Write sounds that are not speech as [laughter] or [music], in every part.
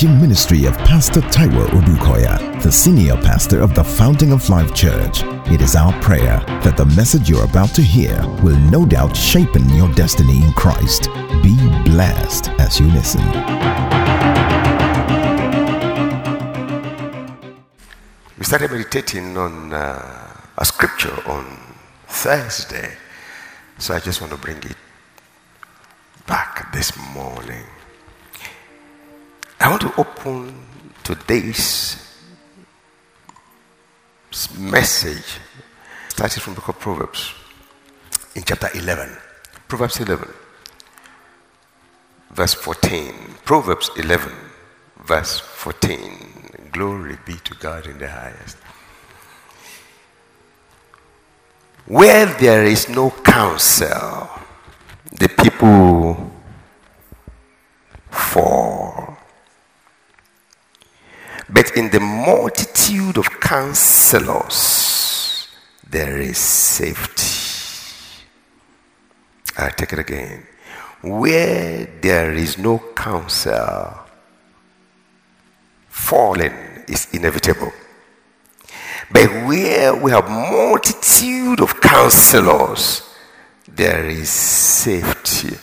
teaching ministry of Pastor Taiwo Odukoya, the senior pastor of the Fountain of Life Church. It is our prayer that the message you're about to hear will no doubt shape your destiny in Christ. Be blessed as you listen. We started meditating on uh, a scripture on Thursday, so I just want to bring it back this morning. I want to open today's message starting from the book of Proverbs in chapter 11. Proverbs 11, verse 14. Proverbs 11, verse 14. Glory be to God in the highest. Where there is no counsel, the people fall. But in the multitude of counselors, there is safety. I take it again. Where there is no counsel, falling is inevitable. But where we have multitude of counselors, there is safety.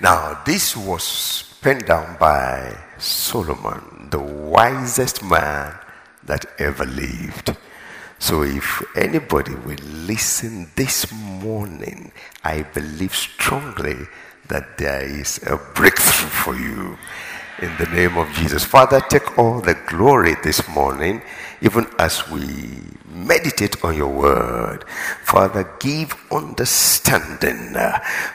Now, this was penned down by Solomon, the wisest man that ever lived. So, if anybody will listen this morning, I believe strongly that there is a breakthrough for you in the name of Jesus. Father, take all the glory this morning, even as we meditate on your word. Father, give understanding.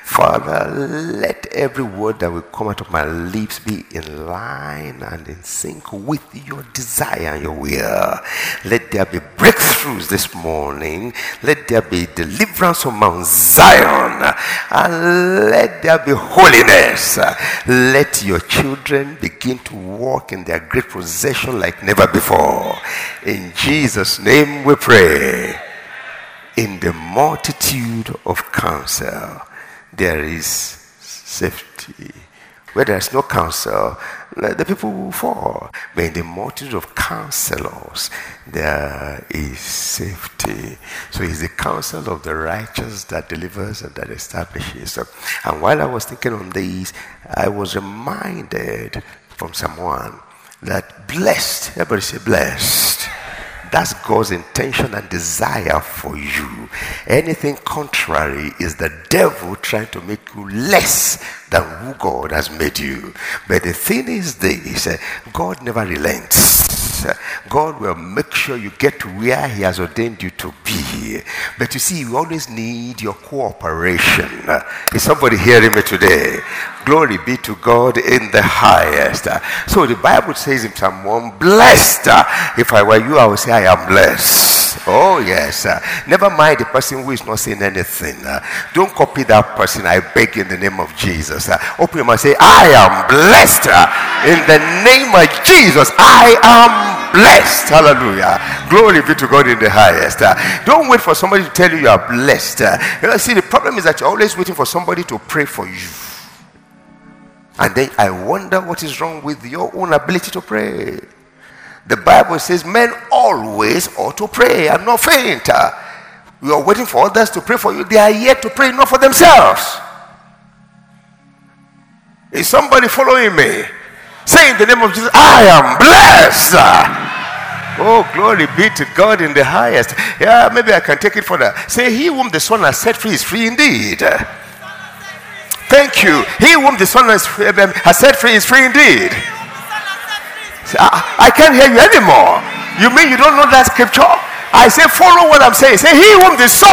Father, let every word that will come out of my lips be in line and in sync with your desire and your will. Let there be breakthroughs this morning. Let there be deliverance on Mount Zion. And let there be holiness. Let your children begin to walk in their great possession like never before. In Jesus' name we pray. In the multitude of counsel, there is safety. Where there is no counsel, the people will fall. But in the multitude of counselors, there is safety. So it's the counsel of the righteous that delivers and that establishes. And while I was thinking on these, I was reminded from someone that blessed, everybody say blessed that's God's intention and desire for you. Anything contrary is the devil trying to make you less than who God has made you. But the thing is this God never relents. God will make sure you get to where He has ordained you to be. But you see, you always need your cooperation. Is somebody hearing me today? Glory be to God in the highest. So the Bible says in Psalm 1, blessed. If I were you, I would say, I am blessed. Oh, yes. Never mind the person who is not saying anything. Don't copy that person. I beg in the name of Jesus. Open your mouth and say, I am blessed. In the name of Jesus, I am blessed. Hallelujah. Glory be to God in the highest. Uh, don't wait for somebody to tell you you are blessed. Uh, you know, see, the problem is that you're always waiting for somebody to pray for you. And then I wonder what is wrong with your own ability to pray. The Bible says men always ought to pray and not faint. Uh, you are waiting for others to pray for you. They are yet to pray not for themselves. Is somebody following me? Say in the name of Jesus, I am blessed. Oh, glory be to God in the highest. Yeah, maybe I can take it further. Say, He whom the Son has set free is free indeed. Thank you. He whom the Son has, eh, eh, has set free is free indeed. I, I can't hear you anymore. You mean you don't know that scripture? I say, follow what I'm saying. Say, He whom the Son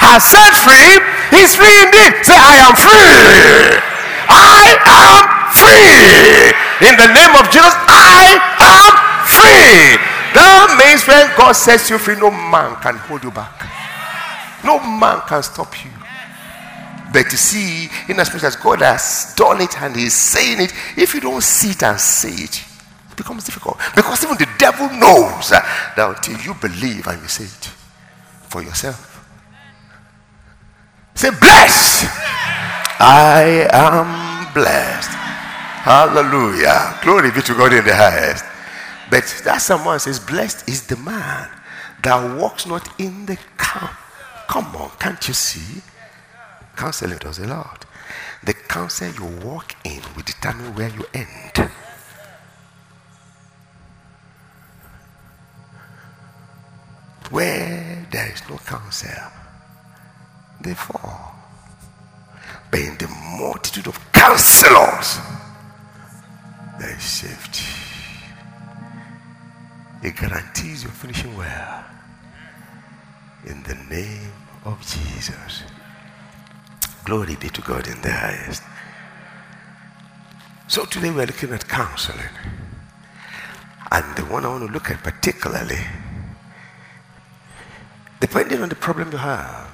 has set free, he's free indeed. Say, I am free. I am free. In the name of Jesus, I am free. That means when God sets you free, no man can hold you back. No man can stop you. But you see, in as much as God has done it and He's saying it, if you don't see it and say it, it becomes difficult. Because even the devil knows that until you believe and you say it for yourself. Say, blessed. I am blessed. Hallelujah. Glory be to God in the highest. But that someone says, Blessed is the man that walks not in the camp. Come on, can't you see? Counseling does a lot. The counsel you walk in will determine where you end. Where there is no counsel, they fall. But in the multitude of counselors, there is safety. It guarantees you're finishing well. In the name of Jesus. Glory be to God in the highest. So today we're looking at counseling. And the one I want to look at particularly, depending on the problem you have,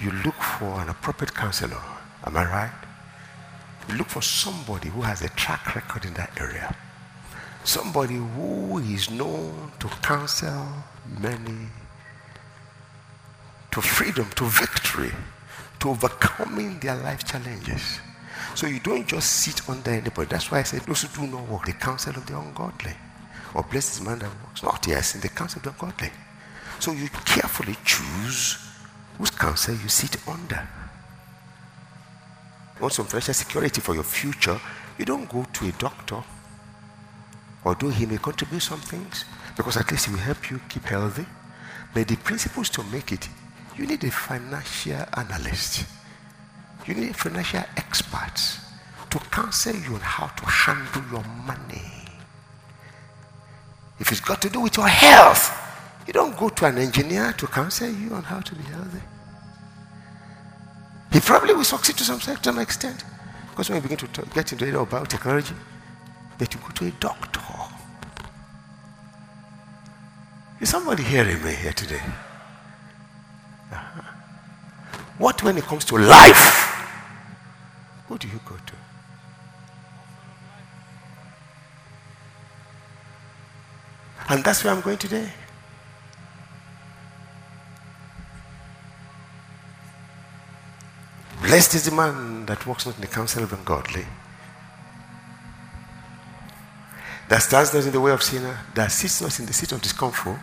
you look for an appropriate counselor. Am I right? Look for somebody who has a track record in that area. Somebody who is known to counsel many to freedom, to victory, to overcoming their life challenges. So you don't just sit under anybody. That's why I said those who do not walk the counsel of the ungodly. Or blessed is man that walks not yes in the counsel of the ungodly. So you carefully choose whose counsel you sit under. Want some financial security for your future, you don't go to a doctor although he may contribute some things because at least he will help you keep healthy. But the principles to make it, you need a financial analyst. You need financial experts to counsel you on how to handle your money. If it's got to do with your health, you don't go to an engineer to counsel you on how to be healthy. He probably will succeed to some, certain extent. Because when you begin to talk, get into the area of biotechnology, that you go to a doctor. Is somebody hearing me here today? Uh-huh. What when it comes to life? Who do you go to? And that's where I'm going today. Blessed is the man that walks not in the counsel of the ungodly that stands not in the way of sinner, that sits not in the seat of discomfort,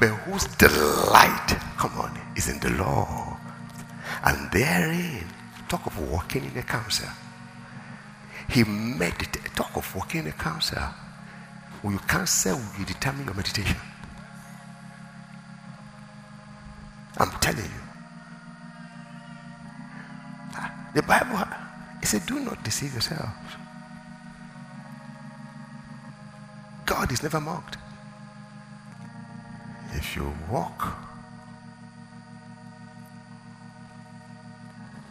but whose delight, come on, is in the law. And therein, talk of walking in the counsel. He meditated, talk of walking in the counsel. Will you counsel, will you determine your meditation? I'm telling you. The Bible, it said, do not deceive yourselves. God is never mocked. If you walk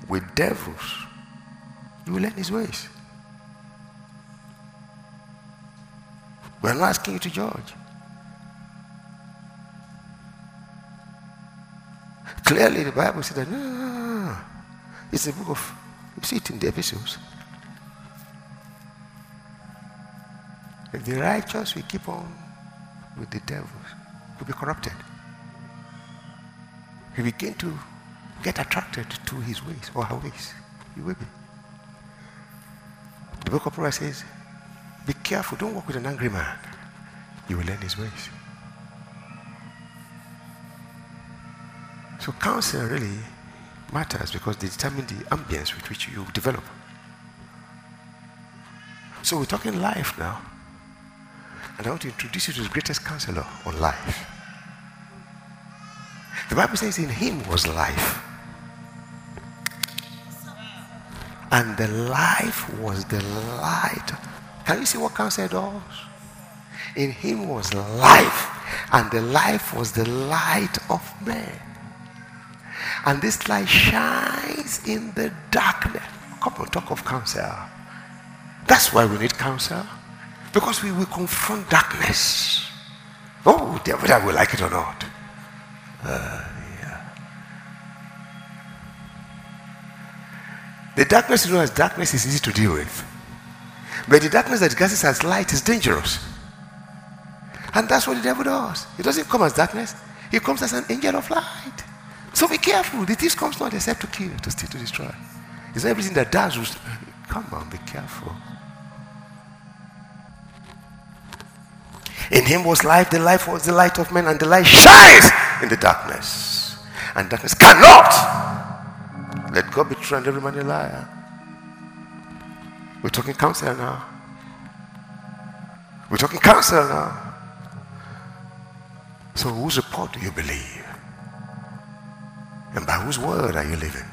with devils, you will learn his ways. We're not asking you to judge. Clearly, the Bible says that no, no, no, no. It's a book of, you see it in the epistles. If the righteous will keep on with the devils, will be corrupted. He begin to get attracted to his ways or her ways. You will be. The book of Proverbs says, Be careful, don't walk with an angry man. You will learn his ways. So counsel really matters because they determine the ambience with which you develop. So we're talking life now. And I want to introduce you to the greatest counselor on life. The Bible says in him was life. And the life was the light. Can you see what counsel does? In him was life. And the life was the light of men. And this light shines in the darkness. Come on, talk of counsel. That's why we need counsel. Because we will confront darkness. Oh, whether we like it or not. Uh. The darkness you know as darkness is easy to deal with. But the darkness that gases as light is dangerous. And that's what the devil does. He doesn't come as darkness, he comes as an angel of light. So be careful. The thief comes not except to kill, to steal, to destroy. It's everything that does. Come on, be careful. In him was life, the life was the light of men, and the light shines in the darkness. And darkness cannot. Let God be true and every man a liar. We're talking counsel now. We're talking counsel now. So, whose report do you believe? And by whose word are you living?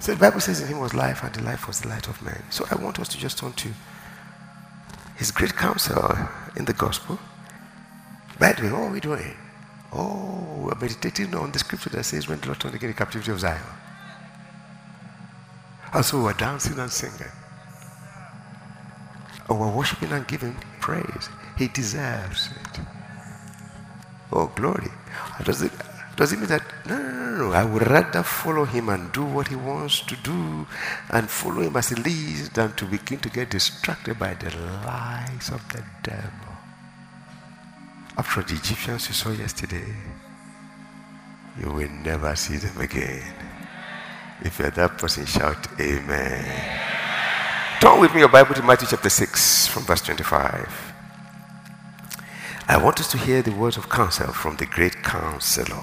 So the Bible says in him was life, and the life was the light of men. So I want us to just turn to his great counsel in the gospel. By the way, what are we doing? Oh, we're meditating on the scripture that says when the Lord turned again the captivity of Zion. And so we're dancing and singing. Or we're worshiping and giving praise. He deserves it. Oh, glory. Does it, does it mean that, no, no, no, no, I would rather follow him and do what he wants to do and follow him as he leads than to begin to get distracted by the lies of the devil. After the Egyptians you saw yesterday, you will never see them again. If you're that person, shout Amen. Turn with me your Bible to Matthew chapter 6 from verse 25. I want us to hear the words of counsel from the great counselor.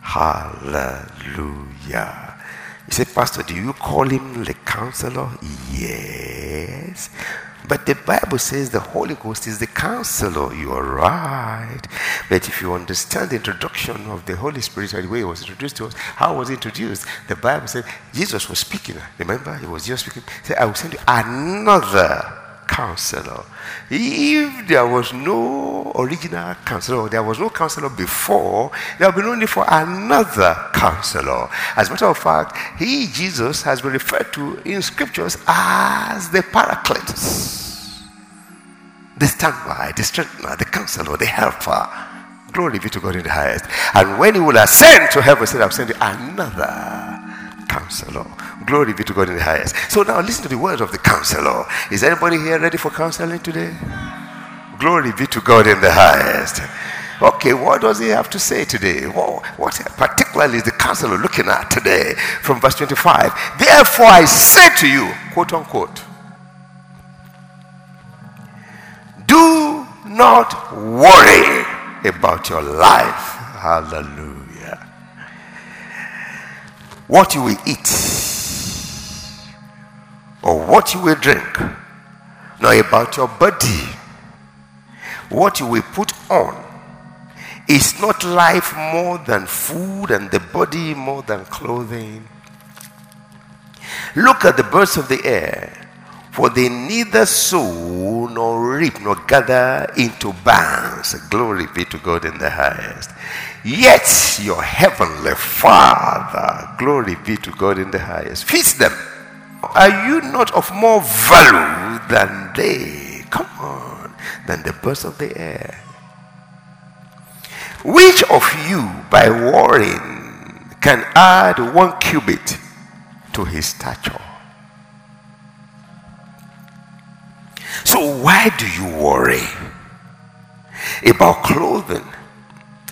Hallelujah. You say, Pastor, do you call him the counselor? Yes. But the Bible says the Holy Ghost is the counselor. You are right. But if you understand the introduction of the Holy Spirit, the way was introduced to us, how was it introduced? The Bible said Jesus was speaking. Remember, he was just speaking. He said, I will send you another counselor. If there was no original counselor, there was no counselor before, there will be no need for another counselor. As a matter of fact, he, Jesus, has been referred to in scriptures as the Paracletus, the standby, the strengthener, the counselor, the helper. Glory be to God in the highest. And when he will ascend to heaven, he said, I'll send another counselor. Glory be to God in the highest. So now listen to the word of the counselor. Is anybody here ready for counseling today? Glory be to God in the highest. Okay, what does he have to say today? What, what particularly is the counselor looking at today from verse 25? Therefore, I say to you, quote unquote, do not worry about your life. Hallelujah what you will eat or what you will drink, nor about your body, what you will put on. Is not life more than food and the body more than clothing? Look at the birds of the air, for they neither sow nor reap nor gather into barns. Glory be to God in the highest. Yet your heavenly Father, glory be to God in the highest, feeds them. Are you not of more value than they? Come on, than the birds of the air. Which of you, by worrying, can add one cubit to his stature? So, why do you worry about clothing?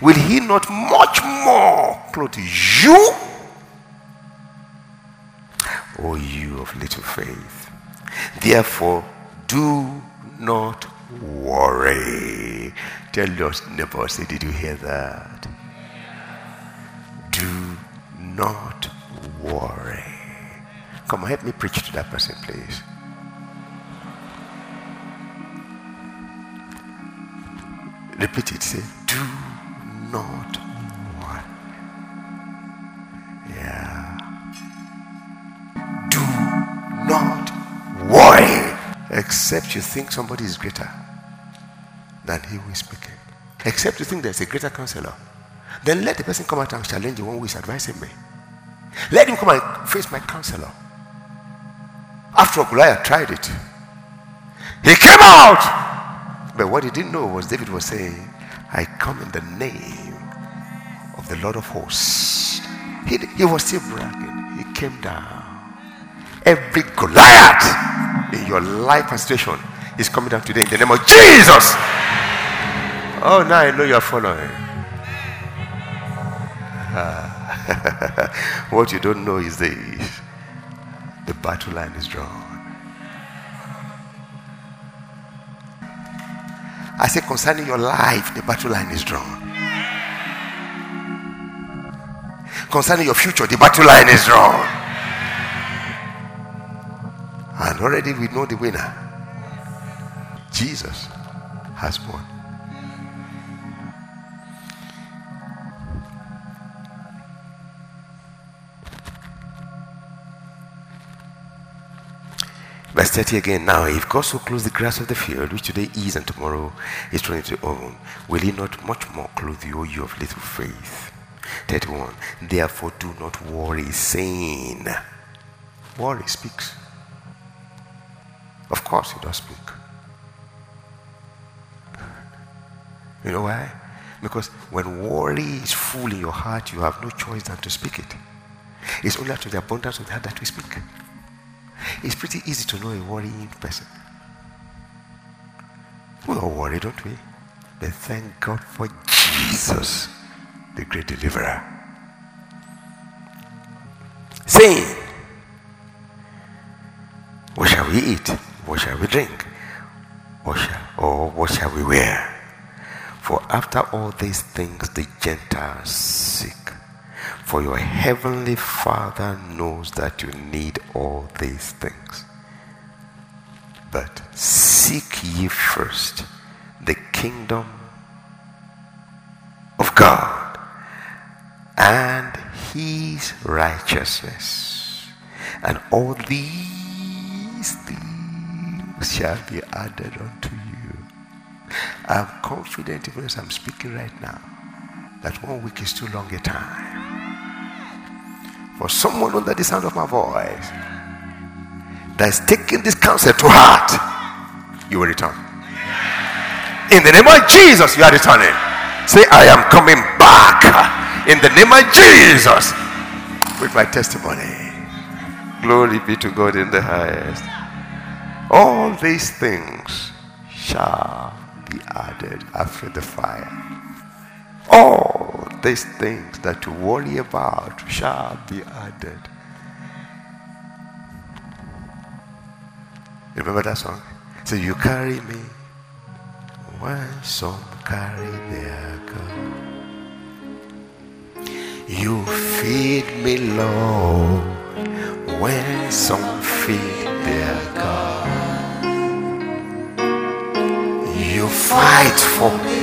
will he not much more clothe you? O you of little faith. Therefore, do not worry. Tell your neighbor, say, Did you hear that? Do not worry. Come on, help me preach to that person, please. Repeat it. Say, Do not worry. Yeah. Do not worry. Except you think somebody is greater than he who is speaking. Except you think there's a greater counselor. then let the person come out and challenge the one who is advising me. Let him come and face my counselor. After Goliath tried it. He came out. But what he didn't know was David was saying, I come in the name of the Lord of hosts. He, he was still bragging. He came down. Every Goliath in your life and situation is coming down today in the name of Jesus. Oh, now I know you are following. Uh, [laughs] what you don't know is this the battle line is drawn. I say, concerning your life, the battle line is drawn. Concerning your future, the battle line is drawn. And already we know the winner. Jesus has won. Verse 30 again. Now, if God so clothes the grass of the field, which today is and tomorrow is thrown into the oven, will He not much more clothe you, O you of little faith? 31. Therefore, do not worry, saying, Worry speaks. Of course, He does speak. You know why? Because when worry is full in your heart, you have no choice than to speak it. It's only after the abundance of the heart that we speak. It's pretty easy to know a worrying person. We all worry, don't we? But thank God for Jesus, the great deliverer. Saying, What shall we eat? What shall we drink? What shall, or what shall we wear? For after all these things the Gentiles seek. For your heavenly Father knows that you need all these things. But seek ye first the kingdom and his righteousness, and all these things shall be added unto you. I'm confident, even as I'm speaking right now, that one week is too long a time for someone under the sound of my voice that is taking this counsel to heart, you will return. In the name of Jesus, you are returning. Say, I am coming back. In the name of Jesus, with my testimony. Glory be to God in the highest. All these things shall be added after the fire. All these things that you worry about shall be added. Remember that song? So you carry me when some carry their gun. You feed me, Lord, when some feed their God. You fight for me.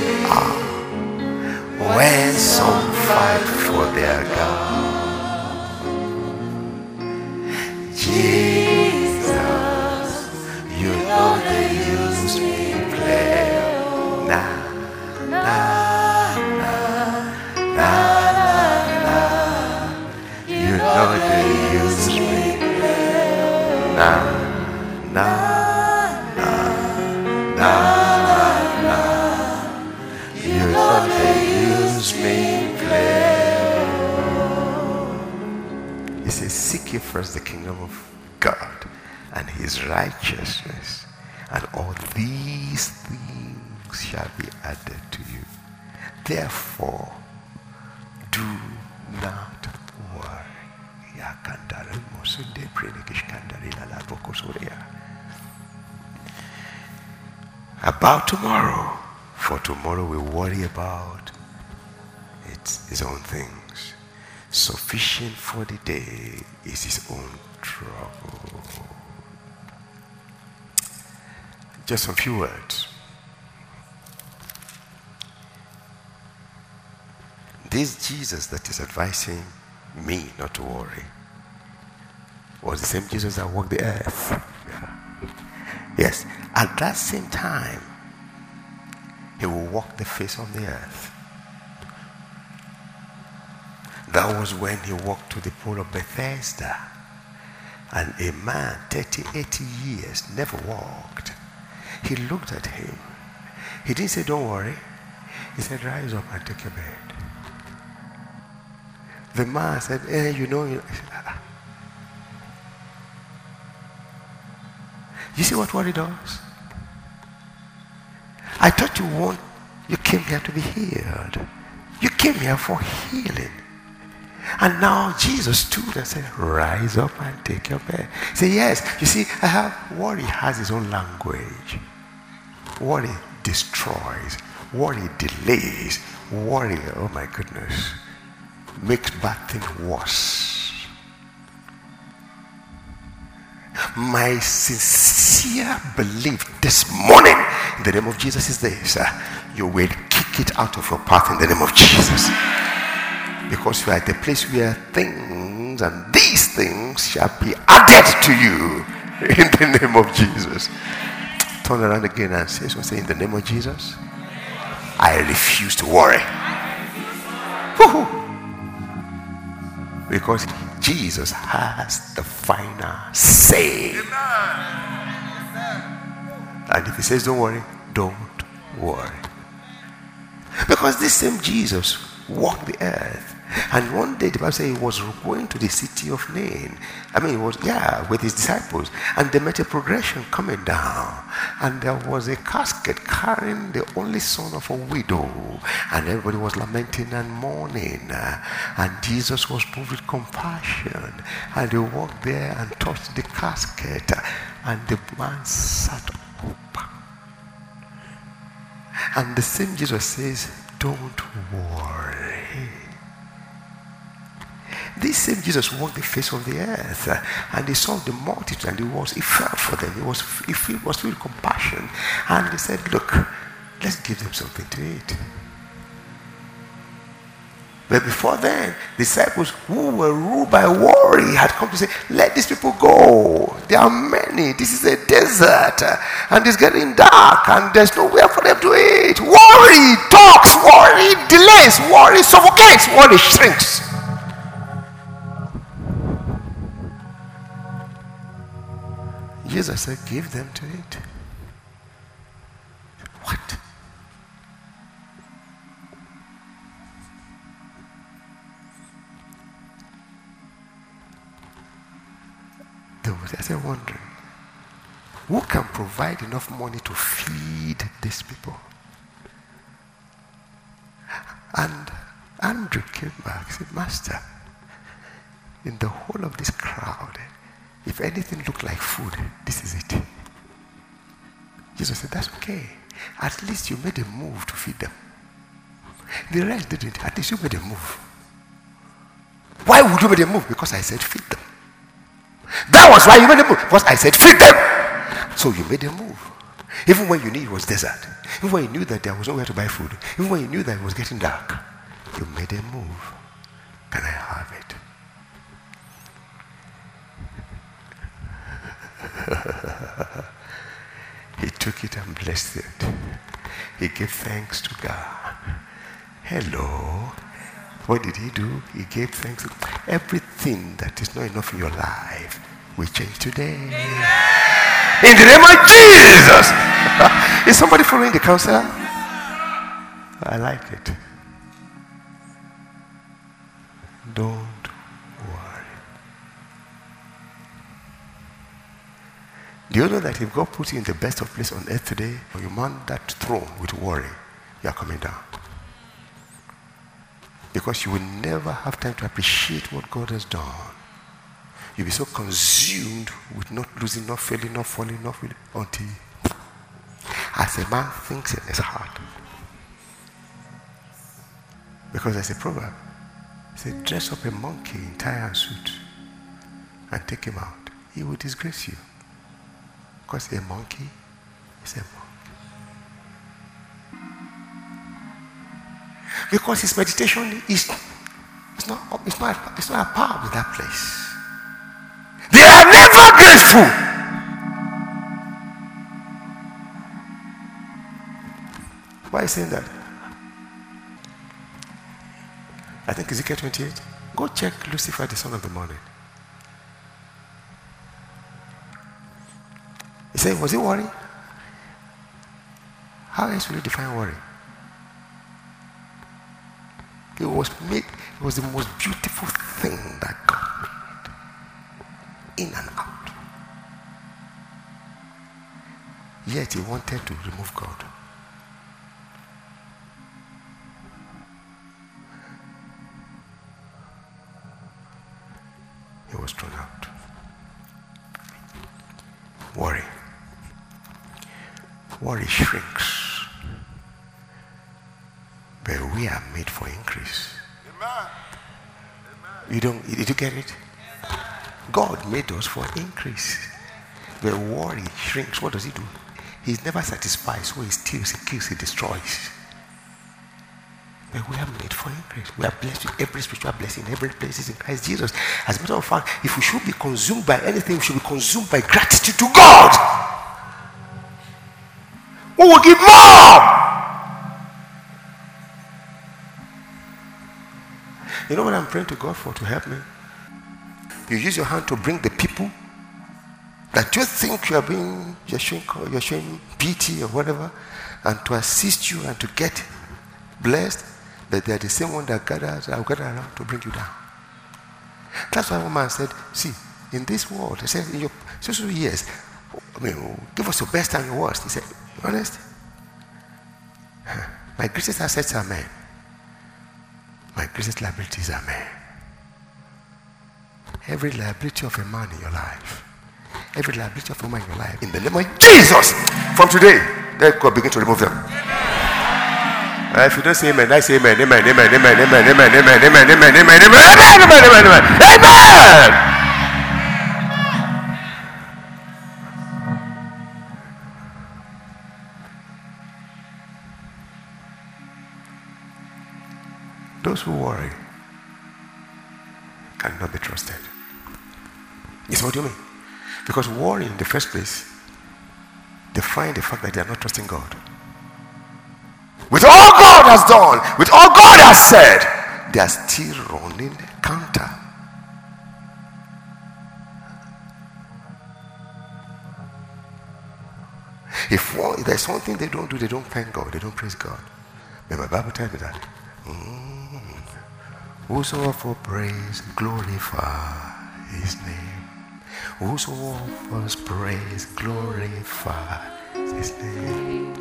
When some fight for their God. Jesus, you know they use me play. Nah, nah, nah, nah. me play. He says, Seek ye first the kingdom of God and his righteousness, and all these things shall be added to you. Therefore, About tomorrow, for tomorrow we worry about his own things. Sufficient for the day is his own trouble. Just a few words. This Jesus that is advising me not to worry was the same Jesus that walked the earth. [laughs] Yes, at that same time, he will walk the face of the earth That was when he walked to the pool of Bethesda. And a man, 30, 80 years, never walked. He looked at him. He didn't say, Don't worry. He said, Rise up and take your bed. The man said, Eh, you know. You, ah. you see what worry does? I thought you want, you came here to be healed. You came here for healing. And now Jesus stood and said, Rise up and take your bed. Say, Yes. You see, I have worry has its own language. Worry destroys. Worry delays. Worry, oh my goodness, makes bad things worse. My sincere belief this morning in the name of Jesus is this you will kick it out of your path in the name of Jesus. Because you are at a place where things and these things shall be added to you [laughs] in the name of Jesus. Turn around again and say, so say in the name of Jesus, I refuse to worry. Because Jesus has the final say. And if he says, don't worry, don't worry. Because this same Jesus walked the earth and one day the Bible says he was going to the city of Nain. I mean, he was, yeah, with his disciples. And they met a progression coming down. And there was a casket carrying the only son of a widow. And everybody was lamenting and mourning. And Jesus was moved with compassion. And he walked there and touched the casket. And the man sat up. And the same Jesus says, Don't worry. This same Jesus walked the face of the earth and he saw the multitude and he was he felt for them. He was he was filled with compassion. And he said, Look, let's give them something to eat. But before then, disciples who were ruled by worry had come to say, Let these people go. There are many. This is a desert. And it's getting dark. And there's nowhere for them to eat. Worry talks. Worry delays. Worry suffocates. Worry shrinks. Jesus said, Give them to eat. They were wondering, who can provide enough money to feed these people? And Andrew came back and said, Master, in the whole of this crowd, if anything looked like food, this is it. Jesus said, That's okay. At least you made a move to feed them. The rest didn't. At least you made a move. Why would you make a move? Because I said feed them. That was why you made a move. Because I said feed them. So you made a move. Even when you knew it was desert. Even when you knew that there was nowhere to buy food. Even when you knew that it was getting dark. You made a move. Can I have it? [laughs] he took it and blessed it. He gave thanks to God. Hello. What did he do? He gave thanks. Everything that is not enough in your life will change today. In the name of Jesus. [laughs] is somebody following the counsel? I like it. Don't worry. Do you know that if God puts you in the best of place on earth today, or you mount that throne with worry, you are coming down. Because you will never have time to appreciate what God has done. You'll be so consumed with not losing, not failing, not falling, not feeling, until as a man thinks in his heart. Because there's a proverb. Say, dress up a monkey in tie and suit and take him out. He will disgrace you. Because a monkey is a monkey. Because his meditation is it's not, it's not, it's not a part with that place. They are never grateful. Why are you saying that? I think Ezekiel 28. Go check Lucifer, the son of the morning. He said, Was he worry? How else will you define worry? It was made, it was the most beautiful thing that God made. In and out. Yet he wanted to remove God. Get it? God made us for increase. But worry shrinks. What does he do? He's never satisfied, so he steals, he kills, he destroys. But we are made for increase. We are blessed with every spiritual blessing, every place in Christ Jesus. As a matter of fact, if we should be consumed by anything, we should be consumed by gratitude to God. We will give more. You know what I'm praying to God for to help me? You use your hand to bring the people that you think you are being you're showing, you're showing pity or whatever, and to assist you and to get blessed, that they are the same one that gathers that gather around to bring you down. That's why one man said, See, in this world, he said, in your so so years, I mean, give us your best and your worst. He said, honest? My greatest assets are men. My greatest liabilities are men. Every liability of a man in your life, every liability of a woman in your life, in the name of Jesus, from today, let God begin to remove them. Uh, if you don't say amen, I say amen, amen, amen, amen, amen, amen, amen, amen, amen, amen, amen, amen, amen, amen, amen, amen. Those who worry cannot be trusted. Is what you mean? Because worry in the first place define the fact that they are not trusting God. With all God has done, with all God has said, they are still running counter. If, if there's something they don't do, they don't thank God, they don't praise God. But my Bible tell me that. Mm, Whoso offers praise, glorify his name. Whoso offers praise, glorify his name.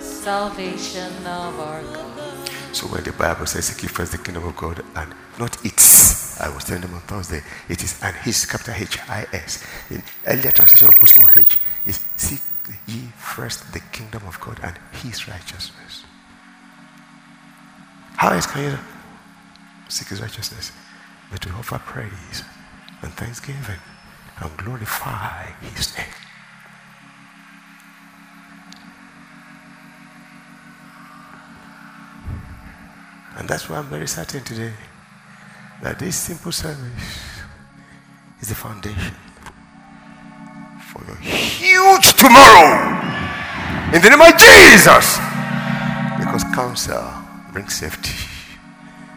Salvation of our God. So when the Bible says seek first the kingdom of God and not its, I was telling them on Thursday, it is and his capital H I S. In earlier translation of small h is seek ye first the kingdom of God and his righteousness. How can you seek his righteousness? But to offer praise and thanksgiving and glorify his name. And that's why I'm very certain today that this simple service is the foundation for your huge tomorrow. In the name of Jesus. Because counsel brings safety,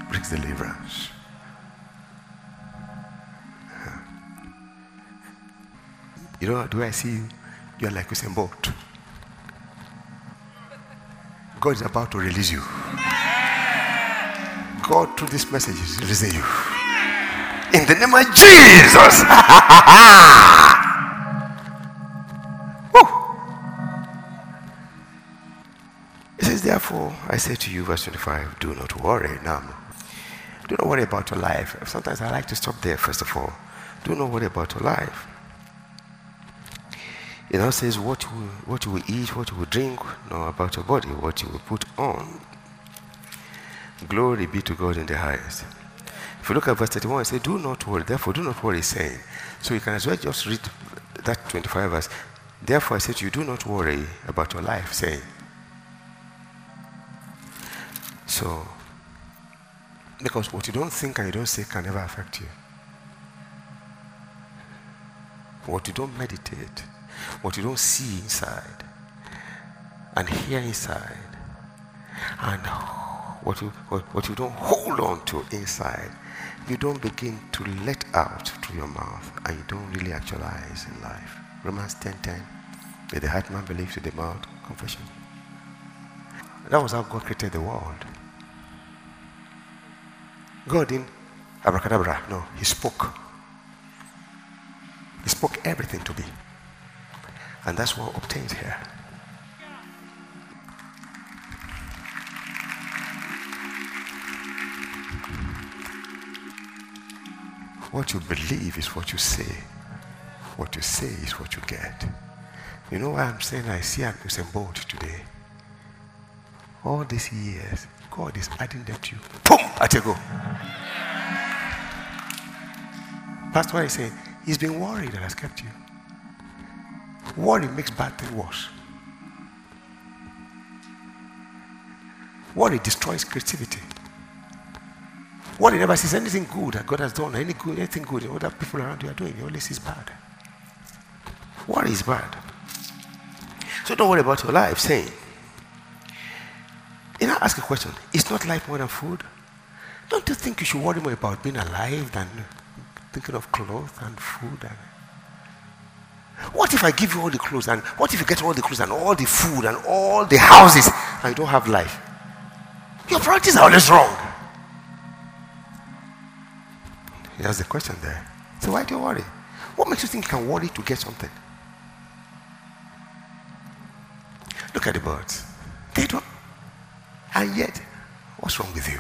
brings deliverance. You know, do I see you? You're like Usain Bolt. God is about to release you. God, through this message, is releasing you. In the name of Jesus. [laughs] Therefore, I say to you, verse 25, do not worry. Now, do not worry about your life. Sometimes I like to stop there, first of all. Do not worry about your life. It now says what you, what you will eat, what you will drink, no, about your body, what you will put on. Glory be to God in the highest. If you look at verse 31, it says, Do not worry. Therefore, do not worry, saying. So you can as well just read that 25 verse. Therefore, I say to you, do not worry about your life, saying. So, because what you don't think and you don't say can never affect you. What you don't meditate, what you don't see inside, and hear inside. And what you, what, what you don't hold on to inside, you don't begin to let out through your mouth, and you don't really actualize in life. Romans 10 10. With the heart man believes, with the mouth confession. That was how God created the world. God didn't abracadabra. No, He spoke. He spoke everything to be. And that's what obtains here. What you believe is what you say. What you say is what you get. You know why I'm saying I see Usain Bolt today? All these years, God is adding them to you. Boom! At you go. Pastor, is saying? He's been worried that has kept you. Worry makes bad things worse. Worry destroys creativity. Worry never sees anything good that God has done, any good, anything good, what other people around you are doing. He only sees bad. Worry is bad. So don't worry about your life, saying, you know, ask a question. Is not life more than food? Don't you think you should worry more about being alive than thinking of clothes and food? And what if I give you all the clothes and what if you get all the clothes and all the food and all the houses and you don't have life? Your priorities are always wrong. That's the question there. So why do you worry? What makes you think you can worry to get something? Look at the birds. They don't. And yet, what's wrong with you?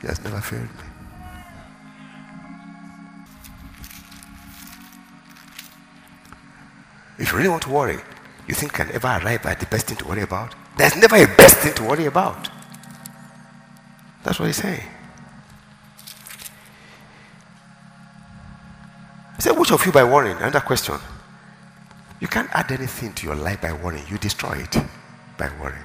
He has never failed me. If you really want to worry, you think can ever arrive at the best thing to worry about? There's never a best thing to worry about. That's what he's saying. He said, which of you by worrying? Another question. You can't add anything to your life by worrying. You destroy it by worrying.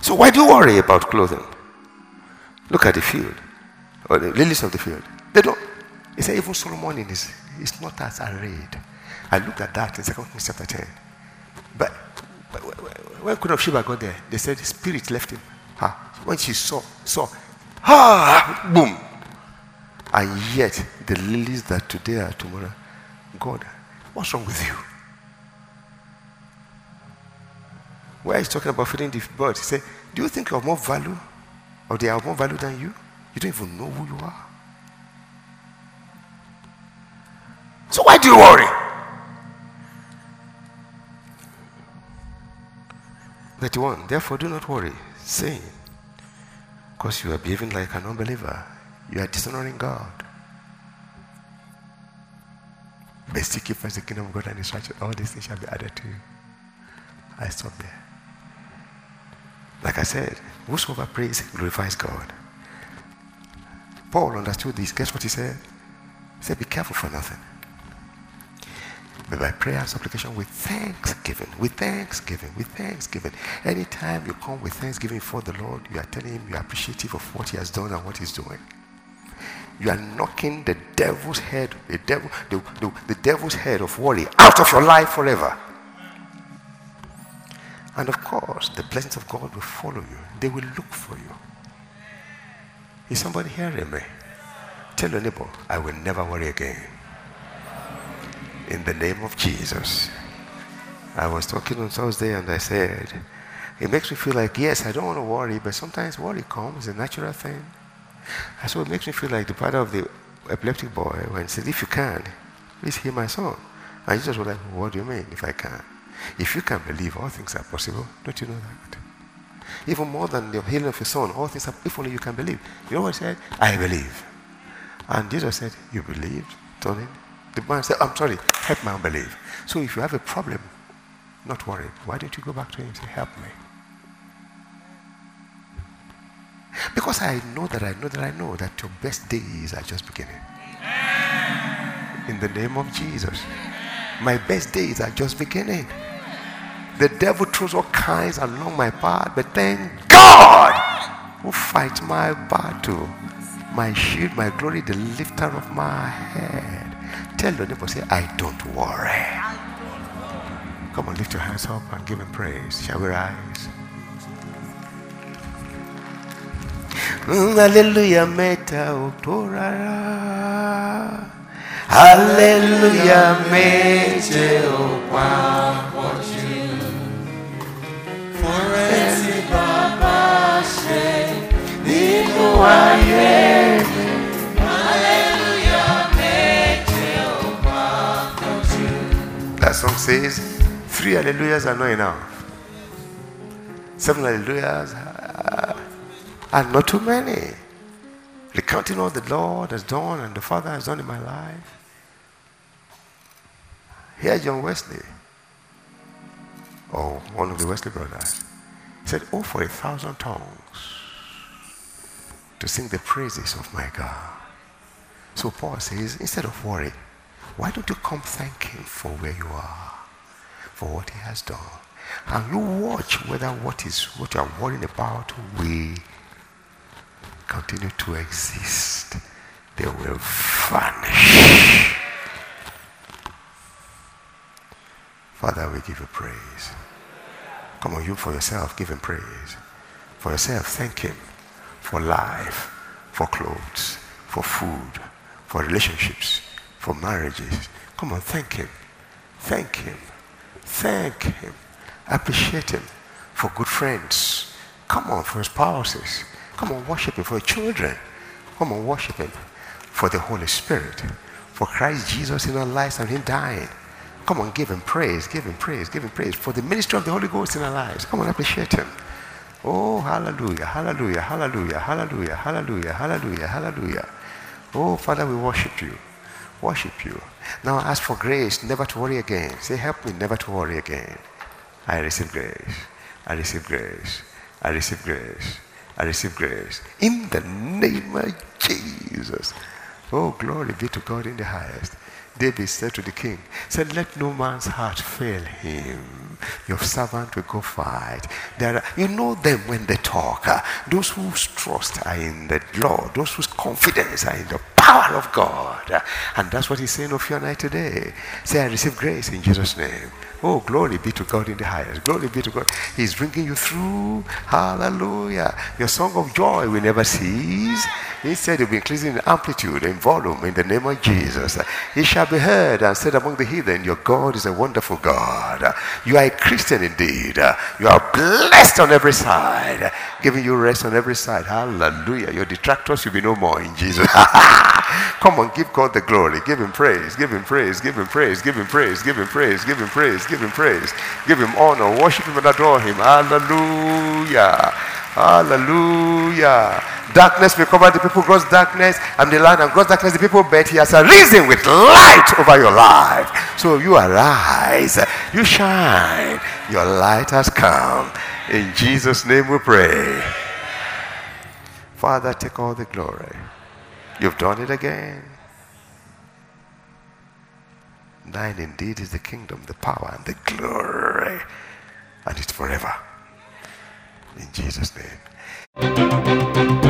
So why do you worry about clothing? Look at the field, or the lilies of the field. They don't. He said even Solomon his is not as arrayed. I looked at that in Second Kings chapter 10. But when Queen of Sheba got there, they said the spirit left him. Ha. When she saw, saw, ha, boom. And yet, the lilies that today are tomorrow, God, what's wrong with you? Where he's talking about feeding the birds, he said, Do you think you have more value? Or they have more value than you? You don't even know who you are. So why do you worry? 31. Therefore, do not worry, saying, because you are behaving like an unbeliever, you are dishonoring God. But seek ye first the kingdom of God and his righteousness, all these things shall be added to you. I stop there. Like I said, whosoever prays glorifies God. Paul understood this. Guess what he said? He said, Be careful for nothing. But by prayer and supplication with thanksgiving, with thanksgiving, with thanksgiving. Anytime you come with thanksgiving for the Lord, you are telling him you are appreciative of what he has done and what he's doing. You are knocking the devil's head, the devil, the, the, the devil's head of worry out of your life forever. And of course, the blessings of God will follow you. They will look for you. Is somebody hearing me? Tell your neighbor, I will never worry again in the name of Jesus. I was talking on Thursday and I said, it makes me feel like, yes, I don't want to worry, but sometimes worry comes, a natural thing. And so it makes me feel like the father of the epileptic boy when he said, if you can, please heal my son. And Jesus was like, what do you mean, if I can? If you can believe, all things are possible. Don't you know that? Even more than the healing of your son, all things are, if only you can believe. You know what he said? I believe. And Jesus said, you believed, Tony? The man said, I'm sorry, help my unbelief. So if you have a problem, not worry. Why don't you go back to him and say, help me? Because I know that I know that I know that your best days are just beginning. In the name of Jesus. My best days are just beginning. The devil throws all kinds along my path, but thank God who fights my battle. my shield, my glory, the lifter of my head. Tell your neighbor, say, I don't worry. Come on, lift your hands up and give him praise. Shall we rise? Mm, Hallelujah, meta octorara. Hallelujah, mete That song says, three hallelujahs are not enough. Seven hallelujahs are not too many. Recounting all the Lord has done and the Father has done in my life. Here, John Wesley, or one of the Wesley brothers, said, Oh, for a thousand tongues to sing the praises of my God. So Paul says, instead of worry, why don't you come thank him for where you are, for what he has done? And you watch whether what is what you are worrying about will continue to exist. They will vanish. Father, we give you praise. Come on, you for yourself, give him praise. For yourself, thank him for life, for clothes, for food, for relationships, for marriages. Come on, thank him. Thank him. Thank him. Appreciate him for good friends. Come on, for his spouses. Come on, worship him for your children. Come on, worship him for the Holy Spirit, for Christ Jesus in our lives and him dying. Come on, give him praise, give him praise, give him praise for the ministry of the Holy Ghost in our lives. Come on, appreciate him. Oh, hallelujah, hallelujah, hallelujah, hallelujah, hallelujah, hallelujah, hallelujah. Oh, Father, we worship you. Worship you. Now ask for grace never to worry again. Say, help me never to worry again. I receive grace. I receive grace. I receive grace. I receive grace. In the name of Jesus. Oh, glory be to God in the highest. David said to the king, said, let no man's heart fail him. Your servant will go fight. There are, you know them when they talk. Those whose trust are in the Lord, those whose confidence are in the power of God. And that's what he's saying of you and I today. Say, I receive grace in Jesus' name. Oh, glory be to God in the highest. Glory be to God. He's bringing you through. Hallelujah. Your song of joy will never cease. Instead, it will be increasing in amplitude and volume in the name of Jesus. It shall be heard and said among the heathen, Your God is a wonderful God. You are a Christian indeed. You are blessed on every side, giving you rest on every side. Hallelujah. Your detractors will be no more in Jesus. [laughs] Come on, give God the glory. Give him praise. Give him praise. Give him praise. Give him praise. Give him praise. Give him praise. Give him praise. Give him honor. Worship him and adore him. Hallelujah. Hallelujah. Darkness will cover the people, gross darkness, and the land and gross darkness, the people, but he has arisen with light over your life. So you arise, you shine, your light has come. In Jesus' name we pray. Father, take all the glory. You've done it again. Thine indeed is the kingdom, the power, and the glory, and it's forever. In Jesus' name.